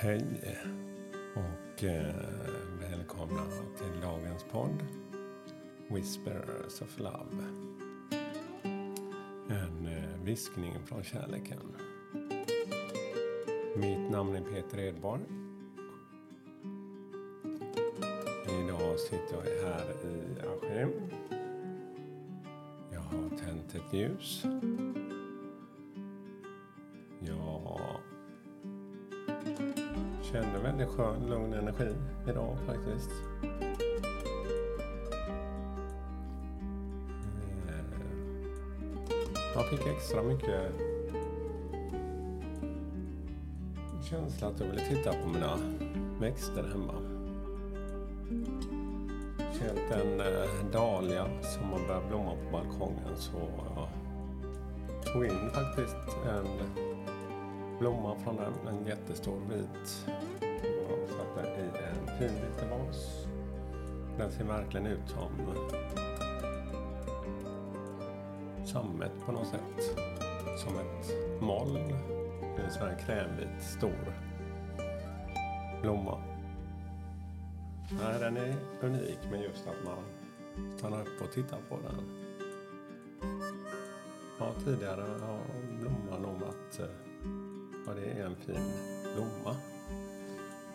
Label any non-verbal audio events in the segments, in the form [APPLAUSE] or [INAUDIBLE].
Hej och eh, välkomna till dagens podd Whispers of Love. En eh, viskning från kärleken. Mitt namn är Peter Edborg. Idag sitter jag här i Askim. Jag har tänt ett ljus. Kände väldigt skön, lugn energi idag faktiskt. Eh, jag fick extra mycket känsla att jag ville titta på mina växter hemma. Känt en eh, dahlia som har börjat blomma på balkongen så jag tog in faktiskt en blomma från den, en jättestor vit. Och satte i en fin liten vas. Den ser verkligen ut som sammet på något sätt. Som ett moln. En sån här krämvit stor blomma. Nej, den är unik med just att man stannar upp och tittar på den. Ja, tidigare har blomman om att eh, ja, det är en fin blomma.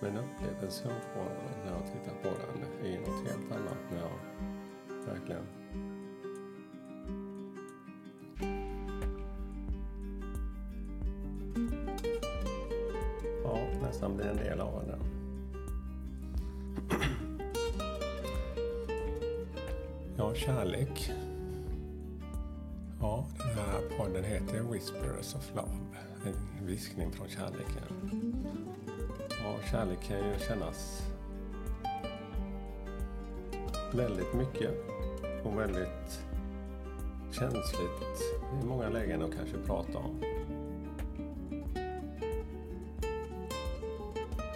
Men upplevelsen jag får när jag tittar på den är något helt annat när jag verkligen ja, nästan blir en del av den. [CLEARS THROAT] Ja, kärlek. Den heter Whispers of Love. En viskning från kärleken. Ja, kärlek kan ju kännas väldigt mycket och väldigt känsligt i många lägen att kanske prata om.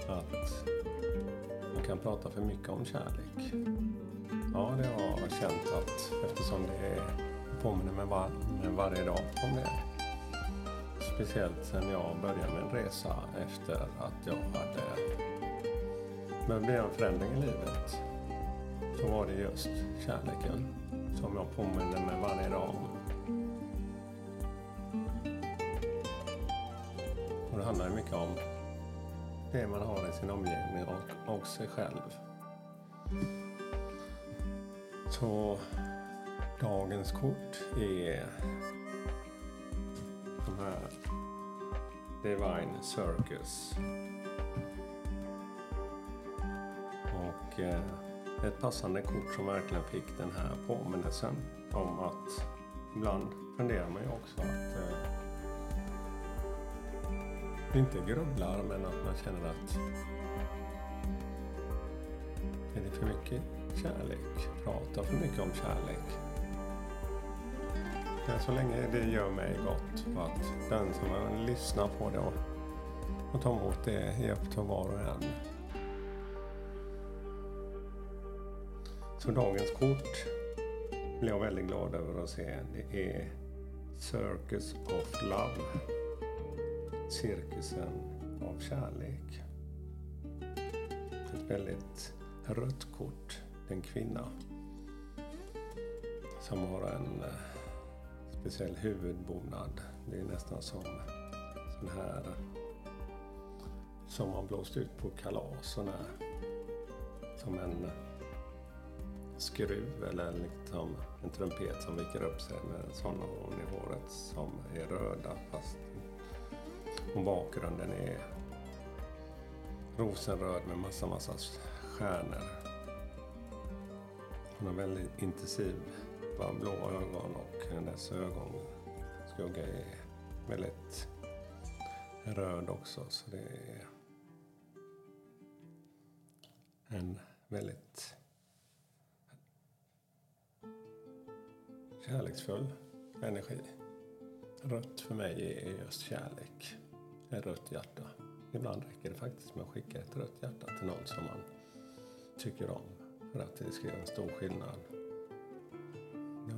Att man kan prata för mycket om kärlek. Ja, det har jag känt att eftersom det är, påminner mig var, varje dag om det. Speciellt sen jag började min resa efter att jag hade behövt göra en förändring i livet. Så var det just kärleken som jag påminner mig varje dag om. Och det handlar mycket om det man har i sin omgivning och, och sig själv. Så dagens kort är de här Divine Circus. Och eh, ett passande kort som verkligen fick den här påminnelsen om att ibland funderar man ju också att eh, inte grubblar men att man känner att är det för mycket kärlek? Prata för mycket om kärlek? Men så länge det gör mig gott och att den som lyssnar på det och, tar emot det är upp till var och en. Så dagens kort blir jag väldigt glad över att se. Det är Circus of Love. Cirkusen av kärlek. Ett väldigt rött kort. En kvinna. Som har en eh, speciell huvudbonad. Det är nästan som sån här som man blåst ut på kalas. Sån här, som en skruv eller liksom en trumpet som viker upp sig med sådana hon i håret som är röda fast och bakgrunden är rosenröd med massa, massa stjärnor. Hon har väldigt intensiv blå ögon och hennes ögonskugga är väldigt röd också. Så det är en väldigt kärleksfull energi. Rött för mig är just kärlek. Ett rött hjärta. Ibland räcker det faktiskt med att skicka ett rött hjärta till någon som man tycker om. För att det ska göra en stor skillnad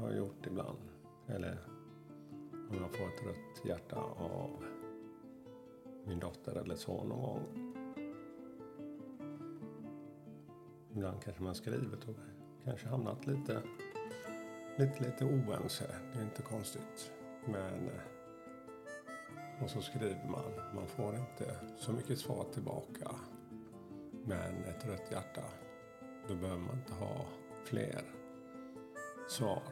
har gjort ibland. Eller om jag får ett rött hjärta av min dotter eller son någon gång. Ibland kanske man skrivit och kanske hamnat lite, lite, lite oense. Det är inte konstigt. Men eh, och så skriver man. Man får inte så mycket svar tillbaka. Men ett rött hjärta, då behöver man inte ha fler svar.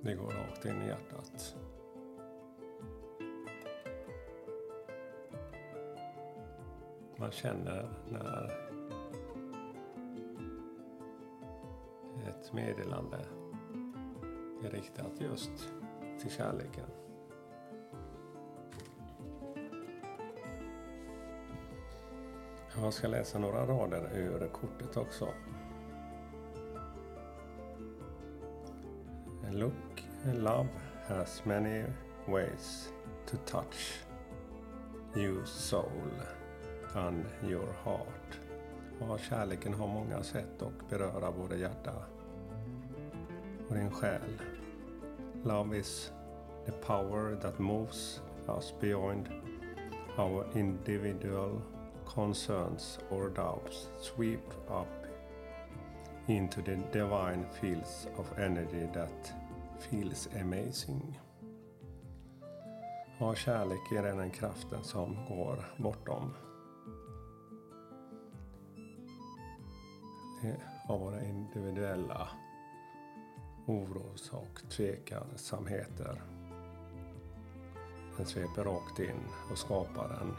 Det går rakt in i hjärtat. Man känner när ett meddelande är riktat just till kärleken. Jag ska läsa några rader ur kortet också. Look, love has many ways to touch you soul and your heart. Ja, kärleken har många sätt att beröra både hjärta och din själ. Love is the power that moves us beyond our individual concerns or doubts. Sweep up into the divine fields of energy that feels amazing. Ha kärlek är den kraften som går bortom av våra individuella oros och tveksamheter. Den sveper rakt in och skapar en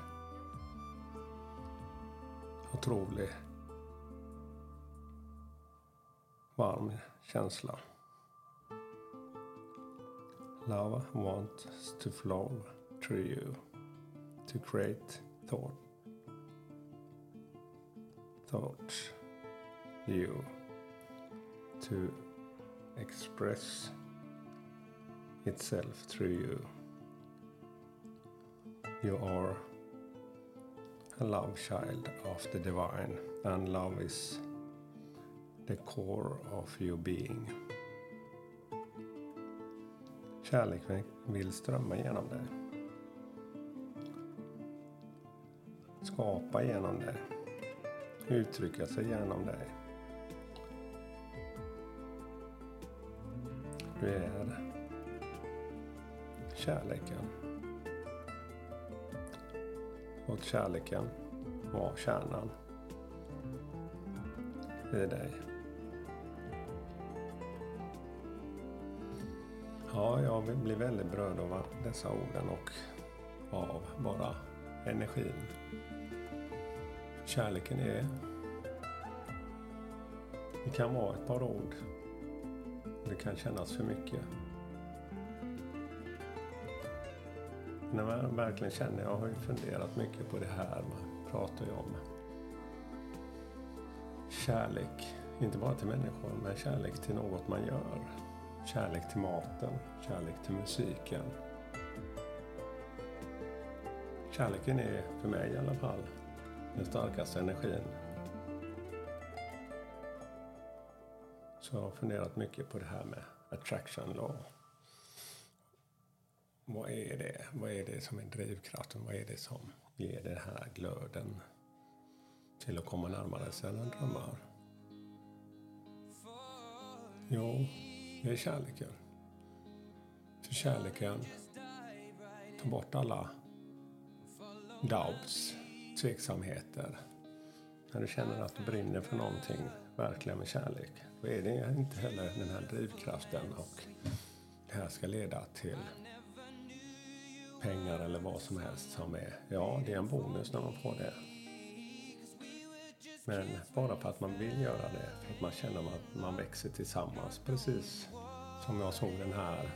otrolig varm känsla. Love wants to flow through you to create thought thoughts you to express itself through you. You are a love child of the divine, and love is the core of your being. Kärlek vill strömma genom dig. Skapa genom dig. Uttrycka sig genom dig. Du är kärleken. Låt kärleken vara kärnan i dig. Ja, jag blir väldigt berörd av dessa orden och av bara energin. Kärleken är... Det kan vara ett par ord det kan kännas för mycket. När man verkligen känner, jag har ju funderat mycket på det här, man pratar ju om kärlek, inte bara till människor, men kärlek till något man gör. Kärlek till maten, kärlek till musiken. Kärleken är, för mig i alla fall, den starkaste energin Så jag har funderat mycket på det här med attraction law. Vad är det? Vad är det som är drivkraften? Vad är det som ger den här glöden till att komma närmare sina drömmar? Jo, det är kärleken. För kärleken tar bort alla doubts, tveksamheter. När du känner att du brinner för någonting, verkligen med kärlek, då är det inte heller den här drivkraften och det här ska leda till pengar eller vad som helst som är, ja det är en bonus när man får det. Men bara för att man vill göra det, för att man känner att man växer tillsammans. Precis som jag såg den här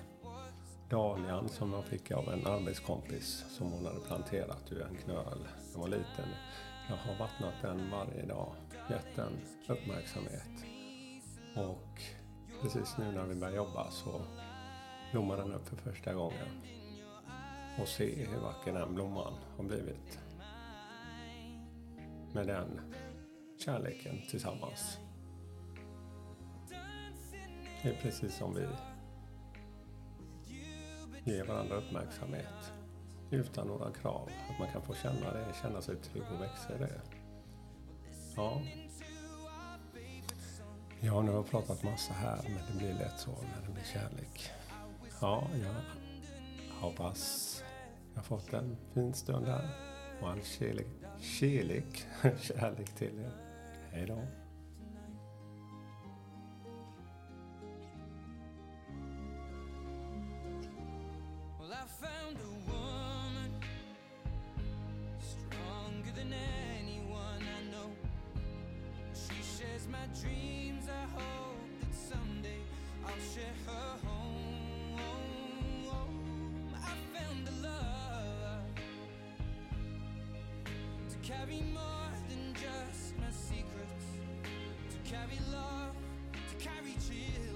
dahlian som jag fick av en arbetskompis som hon hade planterat ur en knöl. Den var liten. Jag har vattnat den varje dag, gett den uppmärksamhet. Och precis nu när vi börjar jobba så blommar den upp för första gången. Och se hur vacker den blomman har blivit. Med den kärleken tillsammans. Det är precis som vi ger varandra uppmärksamhet utan några krav. Att man kan få känna det, känna sig trygg och växa i det. Ja. Ja, nu har jag pratat massa här, men det blir lätt så när det blir kärlek. Ja, jag hoppas jag har fått en fin stund här. Och all kärlek, kärlek, [LAUGHS] kärlek till er. at all. Well, I found a woman stronger than anyone I know. She shares my dreams. I hope that someday I'll share her home. I found a love to carry more. carry love, to carry cheer.